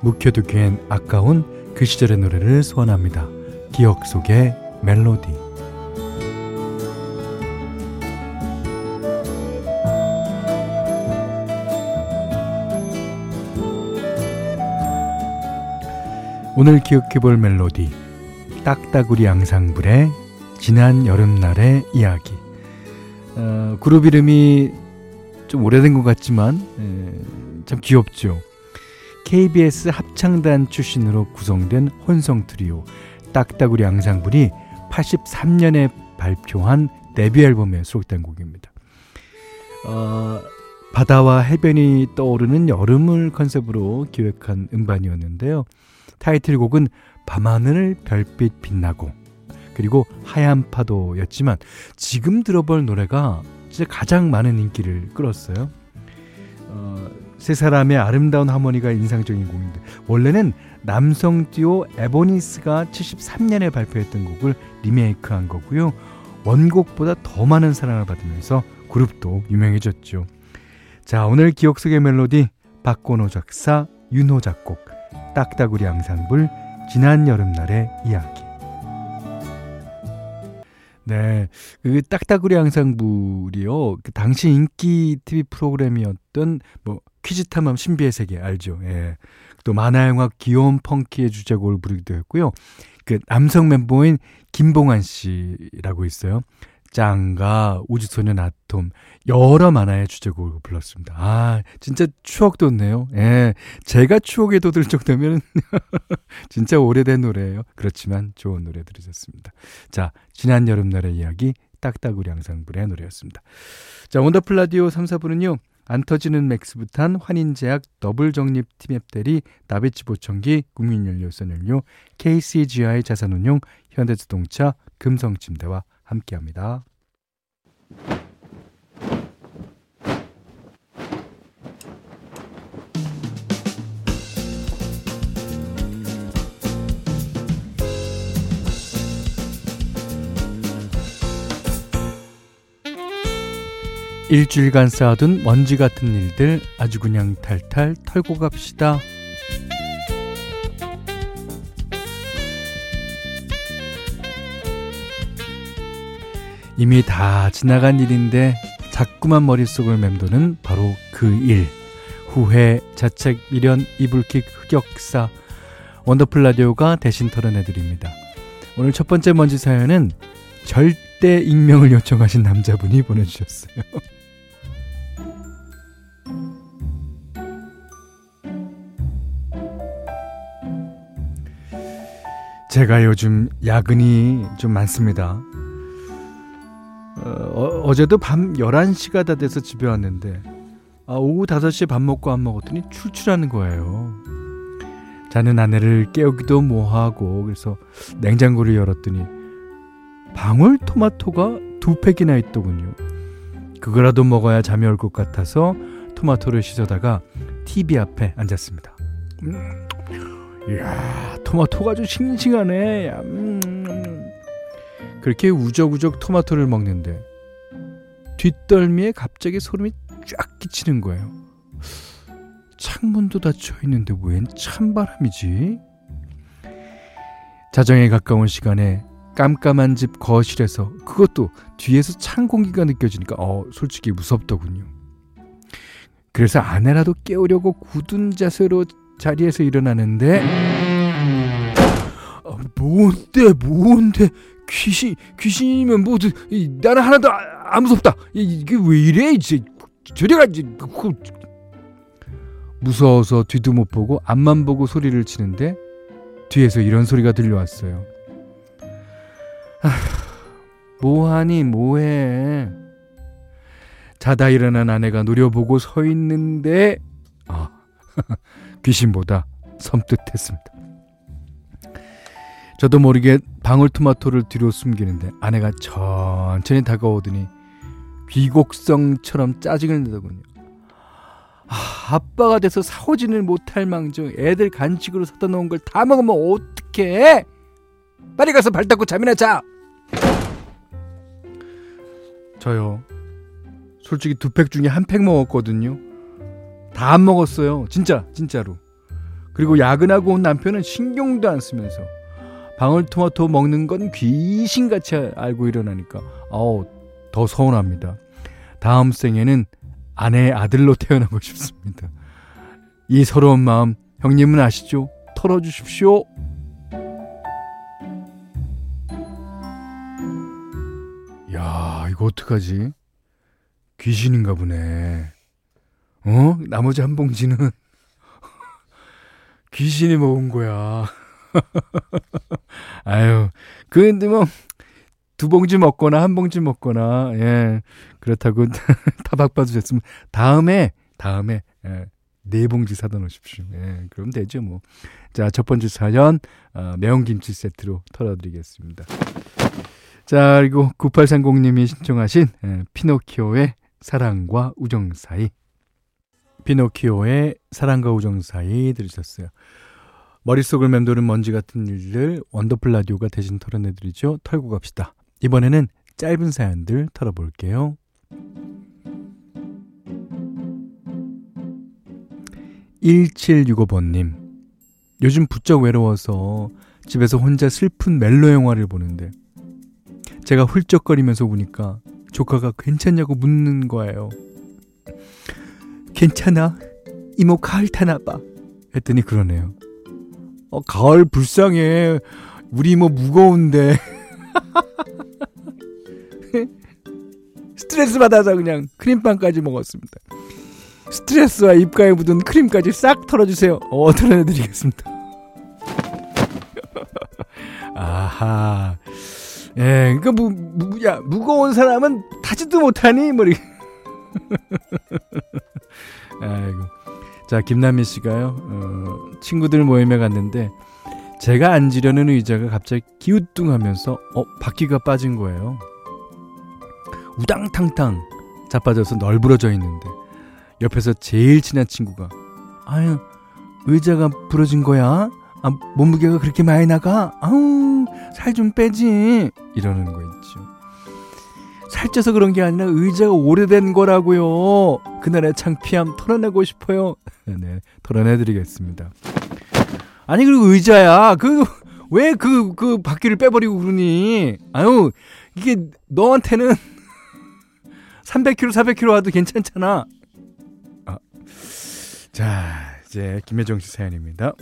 묵혀두기엔 아까운 그 시절의 노래를 소환합니다. 기억 속의 멜로디. 오늘 기억해볼 멜로디 딱따구리 앙상블의 지난 여름날의 이야기 어, 그룹 이름이 좀 오래된 것 같지만 에, 참 귀엽죠. KBS 합창단 출신으로 구성된 혼성 트리오 딱따구리 앙상블이 83년에 발표한 데뷔 앨범에 수록된 곡입니다. 어, 바다와 해변이 떠오르는 여름을 컨셉으로 기획한 음반이었는데요. 타이틀곡은 밤하늘 별빛 빛나고 그리고 하얀 파도였지만 지금 들어볼 노래가 진짜 가장 많은 인기를 끌었어요. 어, 세 사람의 아름다운 하모니가 인상적인 곡인데 원래는 남성 듀오 에보니스가 73년에 발표했던 곡을 리메이크한 거고요. 원곡보다 더 많은 사랑을 받으면서 그룹도 유명해졌죠. 자, 오늘 기억 속의 멜로디 박건호 작사, 윤호 작곡, 딱따구리 앙상블 지난 여름날의 이야기. 네, 그 딱따구리 앙상블이요. 그 당시 인기 TV 프로그램이었던 뭐 퀴즈 탐험 신비의 세계 알죠? 예. 또 만화 영화 귀여운 펑키의 주제곡을 부르기도 했고요. 그 남성 멤버인 김봉환 씨라고 있어요. 짱가, 우주소년 아톰, 여러 만화의 주제곡을 불렀습니다. 아, 진짜 추억 돋네요. 예. 제가 추억에 돋을 정도면 진짜 오래된 노래예요. 그렇지만 좋은 노래 들으셨습니다. 자, 지난 여름날의 이야기, 딱따구리 앙상블의 노래였습니다. 자, 원더풀 라디오 3, 4부는요. 안 터지는 맥스부탄, 환인제약, 더블정립 티맵 대리, 나베치 보청기, 국민연료 썬연료, KCGI 자산운용, 현대자동차, 금성침대와 함께 합니다. 일주일간 쌓아둔 먼지 같은 일들 아주 그냥 탈탈 털고 갑시다. 이미 다 지나간 일인데 자꾸만 머릿속을 맴도는 바로 그 일. 후회, 자책, 미련, 이불킥, 흑역사. 원더풀 라디오가 대신 털어내드립니다. 오늘 첫 번째 먼지 사연은 절대 익명을 요청하신 남자분이 보내주셨어요. 제가 요즘 야근이 좀 많습니다. 어, 어제도 밤 11시가 다 돼서 집에 왔는데 아, 오후 5시에 밥 먹고 안 먹었더니 출출하는 거예요. 자는 아내를 깨우기도 뭐하고 그래서 냉장고를 열었더니 방울토마토가 두 팩이나 있더군요. 그거라도 먹어야 잠이 올 것 같아서 토마토를 씻어다가 TV 앞에 앉았습니다. 음, 이야, 토마토가 아주 싱싱하네. 음, 그렇게 우적우적 토마토를 먹는데 뒷덜미에 갑자기 소름이 쫙 끼치는 거예요. 창문도 닫혀 있는데 웬 찬바람이지? 자정에 가까운 시간에 깜깜한 집 거실에서 그것도 뒤에서 찬 공기가 느껴지니까 어 솔직히 무섭더군요. 그래서 아내라도 깨우려고 굳은 자세로 자리에서 일어나는데 어, 뭔데 뭔데 귀신 귀신이면 뭐 나는 하나도 안 아, 무섭다. 이게 왜 이래 이제 저리가 이제 그, 무서워서 뒤도 못 보고 앞만 보고 소리를 치는데 뒤에서 이런 소리가 들려왔어요. 아, 뭐하니 뭐해? 자다 일어난 아내가 노려보고 서 있는데 아 귀신보다 섬뜩했습니다. 저도 모르게 방울토마토를 뒤로 숨기는데 아내가 천천히 다가오더니 귀곡성처럼 짜증을 내더군요. 아, 아빠가 돼서 사오지를 못할 망정 애들 간식으로 사다 놓은 걸 다 먹으면 어떡해? 빨리 가서 발 닦고 잠이나 자! 저요. 솔직히 두 팩 중에 한 팩 먹었거든요. 다 안 먹었어요. 진짜, 진짜로. 그리고 야근하고 온 남편은 신경도 안 쓰면서 방울토마토 먹는 건 귀신같이 알고 일어나니까 아우 더 서운합니다. 다음 생에는 아내의 아들로 태어나고 싶습니다. 이 서러운 마음 형님은 아시죠? 털어주십시오. 야 이거 어떡하지? 귀신인가 보네. 어? 나머지 한 봉지는 귀신이 먹은 거야. 아유, 근데 뭐, 두 봉지 먹거나 한 봉지 먹거나, 예, 그렇다고 타박 받으 셨으면 다음에, 다음에, 예, 네 봉지 사다 놓으십시오. 예, 그럼 되죠, 뭐. 자, 첫 번째 사연, 어, 매운김치 세트로 털어드리겠습니다. 자, 그리고 9830님이 신청하신 예, 피노키오의 사랑과 우정 사이. 피노키오의 사랑과 우정 사이 들으셨어요. 머릿속을 맴도는 먼지 같은 일들 원더풀 라디오가 대신 털어내드리죠. 털고 갑시다. 이번에는 짧은 사연들 털어볼게요. 1765번님. 요즘 부쩍 외로워서 집에서 혼자 슬픈 멜로 영화를 보는데 제가 훌쩍거리면서 보니까 조카가 괜찮냐고 묻는 거예요. 괜찮아. 이모 가을 타나 봐. 했더니 그러네요. 어, 가을 불쌍해. 우리 이모 무거운데. 스트레스 받아서 그냥 크림빵까지 먹었습니다. 스트레스와 입가에 묻은 크림까지 싹 털어주세요. 어, 털어내드리겠습니다. 아하. 예, 그니까, 무, 무, 야, 무거운 사람은 타지도 못하니? 뭐, 이렇게. 아이고. 자, 김남미 씨가요, 어, 친구들 모임에 갔는데, 제가 앉으려는 의자가 갑자기 기우뚱하면서, 어, 바퀴가 빠진 거예요. 우당탕탕 자빠져서 널브러져 있는데, 옆에서 제일 친한 친구가, 아유, 의자가 부러진 거야? 아, 몸무게가 그렇게 많이 나가? 아우, 살 좀 빼지. 이러는 거 있죠. 살쪄서 그런 게 아니라 의자가 오래된 거라고요. 그날의 창피함 털어내고 싶어요. 네, 털어내드리겠습니다. 아니 그리고 의자야. 그왜 그그 그 바퀴를 빼버리고 그러니? 아유 이게 너한테는 300kg, 400kg 와도 괜찮잖아. 아, 자 이제 김혜정 씨 사연입니다.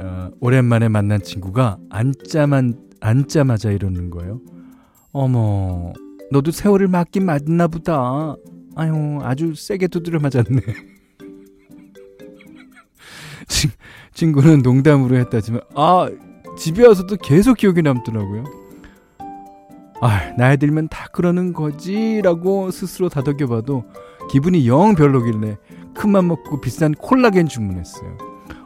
어, 오랜만에 만난 친구가 앉자만 앉자마자 이러는 거예요. 어머, 너도 세월을 맞긴 맞나 보다. 아유, 아주 세게 두드려 맞았네. 친구는 농담으로 했다지만, 아, 집에 와서도 계속 기억에 남더라고요. 아, 나이 들면 다 그러는 거지라고 스스로 다독여봐도 기분이 영 별로길래 큰맘 먹고 비싼 콜라겐 주문했어요.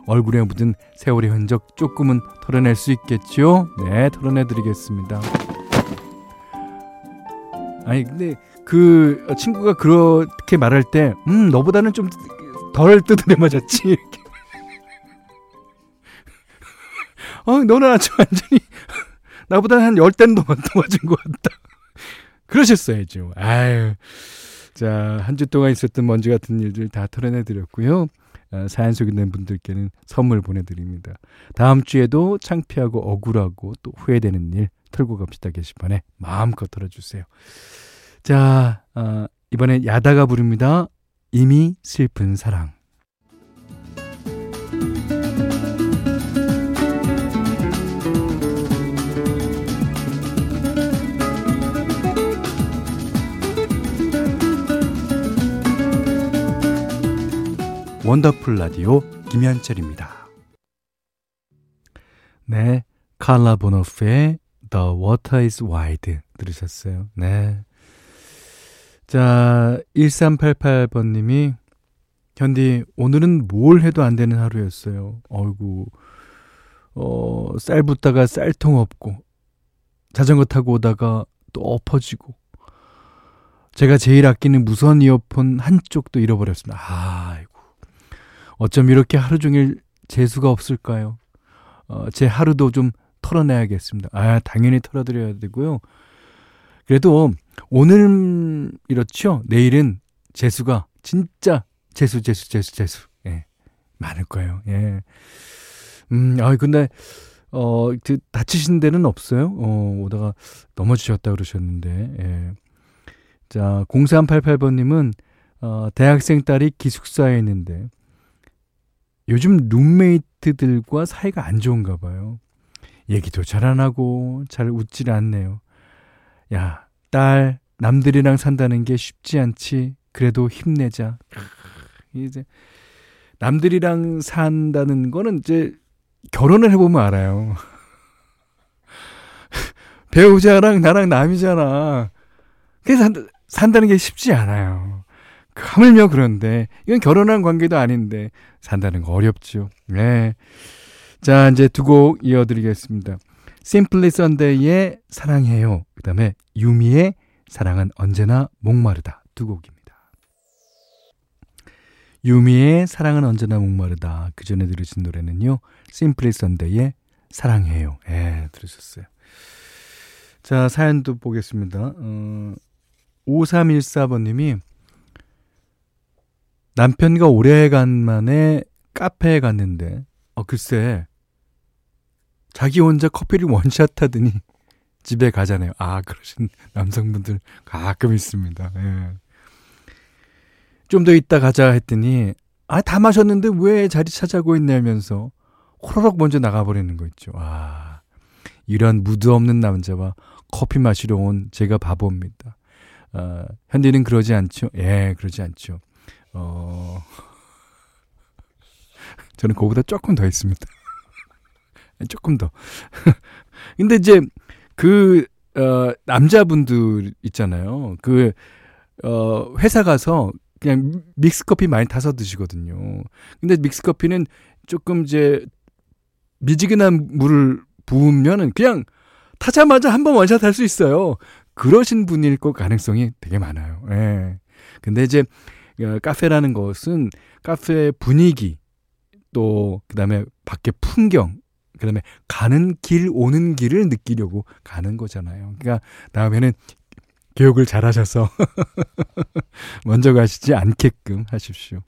얼굴에 묻은 세월의 흔적 조금은 털어낼 수 있겠죠? 네, 털어내드리겠습니다. 아니 근데 그 친구가 그렇게 말할 때, 음 너보다는 좀 덜 뜯어내 맞았지. 이렇게. 어 너는 아주 완전히 나보다 한 열 대는 더 맞은 것 같다. 그러셨어야죠. 아유. 자, 한 주 동안 있었던 먼지 같은 일들 다 털어내 드렸고요. 아, 사연 소개된 분들께는 선물 보내드립니다. 다음 주에도 창피하고 억울하고 또 후회되는 일 털고 갑시다 게시판에 마음껏 털어주세요. 자, 어, 이번엔 야다가 부릅니다. 이미 슬픈 사랑. 원더풀 라디오 김현철입니다. 네, 칼라 보노프의 The Water is Wide 들으셨어요. 네. 자, 1388번님이 현디, 오늘은 뭘 해도 안 되는 하루였어요. 어이구, 어, 쌀 붓다가 쌀통 없고, 자전거 타고 오다가 또 엎어지고, 제가 제일 아끼는 무선 이어폰 한쪽도 잃어버렸습니다. 아이고. 어쩜 이렇게 하루 종일 재수가 없을까요? 어, 제 하루도 좀 털어내야겠습니다. 아, 당연히 털어드려야 되고요. 그래도 오늘 이렇죠. 내일은 재수가 진짜 재수, 재수, 재수, 재수. 예. 많을 거예요. 예. 음, 아, 근데, 어, 그, 다치신 데는 없어요? 어, 오다가 넘어지셨다 그러셨는데, 예. 자, 0388번님은, 어, 대학생 딸이 기숙사에 있는데, 요즘 룸메이트들과 사이가 안 좋은가 봐요. 얘기도 잘 안 하고 잘 웃질 않네요. 야, 딸, 남들이랑 산다는 게 쉽지 않지. 그래도 힘내자. 이제 남들이랑 산다는 거는 이제 결혼을 해보면 알아요. 배우자랑 나랑 남이잖아. 그래서 산다, 산다는 게 쉽지 않아요. 하물며 그런데 이건 결혼한 관계도 아닌데 산다는 거 어렵죠. 네. 자, 이제 두 곡 이어드리겠습니다. Simply Sunday의 사랑해요. 그 다음에 유미의 사랑은 언제나 목마르다. 두 곡입니다. 유미의 사랑은 언제나 목마르다. 그 전에 들으신 노래는요. Simply Sunday의 사랑해요. 예, 들으셨어요. 자, 사연도 보겠습니다. 어, 5314번님이 남편과 오래간만에 카페에 갔는데, 어, 글쎄, 자기 혼자 커피를 원샷 하더니 집에 가잖아요. 아, 그러신 남성분들 가끔 있습니다. 예. 좀더 있다 가자 했더니, 아, 다 마셨는데 왜 자리 찾아고 있냐면서 호로록 먼저 나가버리는 거 있죠. 아, 이런 무드 없는 남자와 커피 마시러 온 제가 바보입니다. 어, 현디는 그러지 않죠? 예, 그러지 않죠. 어, 저는 그거보다 조금 더 있습니다. 조금 더. 근데 이제 그, 어, 남자분들 있잖아요. 그, 어, 회사 가서 그냥 믹스커피 많이 타서 드시거든요. 근데 믹스커피는 조금 이제 미지근한 물을 부으면은 그냥 타자마자 한 번 원샷 할 수 있어요. 그러신 분일 것 가능성이 되게 많아요. 예. 근데 이제 어, 카페라는 것은 카페 분위기 또 그다음에 밖에 풍경 그다음에 가는 길 오는 길을 느끼려고 가는 거잖아요. 그러니까 다음에는 교육을 잘 하셔서 먼저 가시지 않게끔 하십시오.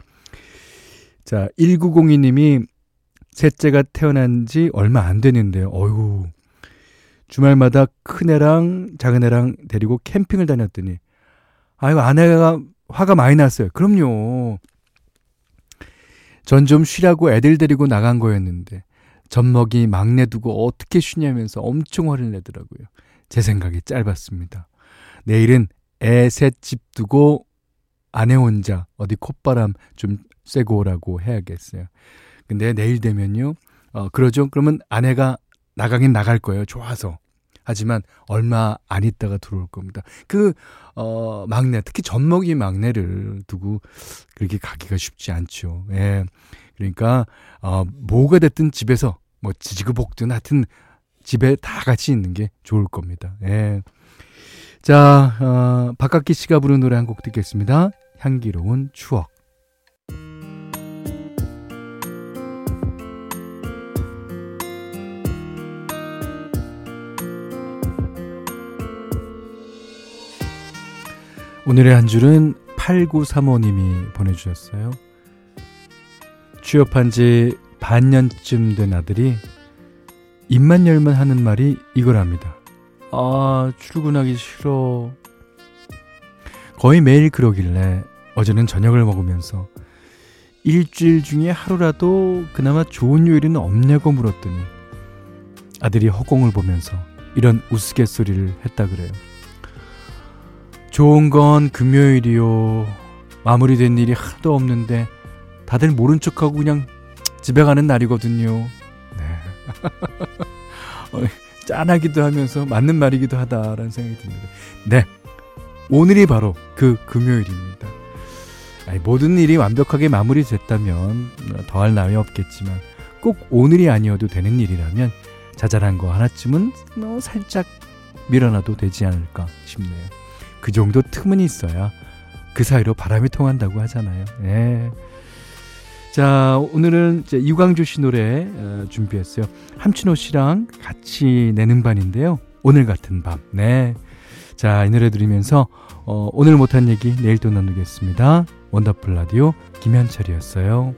자, 1902님이 셋째가 태어난 지 얼마 안 되는데요. 어휴. 주말마다 큰애랑 작은애랑 데리고 캠핑을 다녔더니 아이고 아내가 화가 많이 났어요. 그럼요. 전 좀 쉬라고 애들 데리고 나간 거였는데 젖먹이 막내 두고 어떻게 쉬냐면서 엄청 화를 내더라고요. 제 생각이 짧았습니다. 내일은 애 셋 집 두고 아내 혼자 어디 콧바람 좀 쐬고 오라고 해야겠어요. 근데 내일 되면요. 어, 그러죠. 그러면 아내가 나가긴 나갈 거예요. 좋아서. 하지만 얼마 안 있다가 들어올 겁니다. 그, 어, 막내, 특히 젖먹이 막내를 두고 그렇게 가기가 쉽지 않죠. 예. 그러니까, 어, 뭐가 됐든 집에서 뭐 지지고 볶든 하여튼 집에 다 같이 있는 게 좋을 겁니다. 예. 자, 어, 박학기 씨가 부른 노래 한 곡 듣겠습니다. 향기로운 추억. 오늘의 한 줄은 8935님이 보내주셨어요. 취업한 지 반년쯤 된 아들이 입만 열면 하는 말이 이거랍니다. 아, 출근하기 싫어. 거의 매일 그러길래 어제는 저녁을 먹으면서 일주일 중에 하루라도 그나마 좋은 요일은 없냐고 물었더니 아들이 허공을 보면서 이런 우스갯소리를 했다 그래요. 좋은 건 금요일이요. 마무리된 일이 하나도 없는데 다들 모른 척하고 그냥 집에 가는 날이거든요. 네. 어, 짠하기도 하면서 맞는 말이기도 하다라는 생각이 듭니다. 네. 오늘이 바로 그 금요일입니다. 아니, 모든 일이 완벽하게 마무리됐다면 더할 나위 없겠지만 꼭 오늘이 아니어도 되는 일이라면 자잘한 거 하나쯤은 뭐 살짝 밀어놔도 되지 않을까 싶네요. 그 정도 틈은 있어야 그 사이로 바람이 통한다고 하잖아요. 예. 자, 오늘은 이제 유광조 씨 노래 어, 준비했어요. 함춘호 씨랑 같이 내는 반인데요. 오늘 같은 밤. 네. 자, 이 노래 들으면서 어, 오늘 못한 얘기 내일 또 나누겠습니다. 원더풀 라디오 김현철이었어요.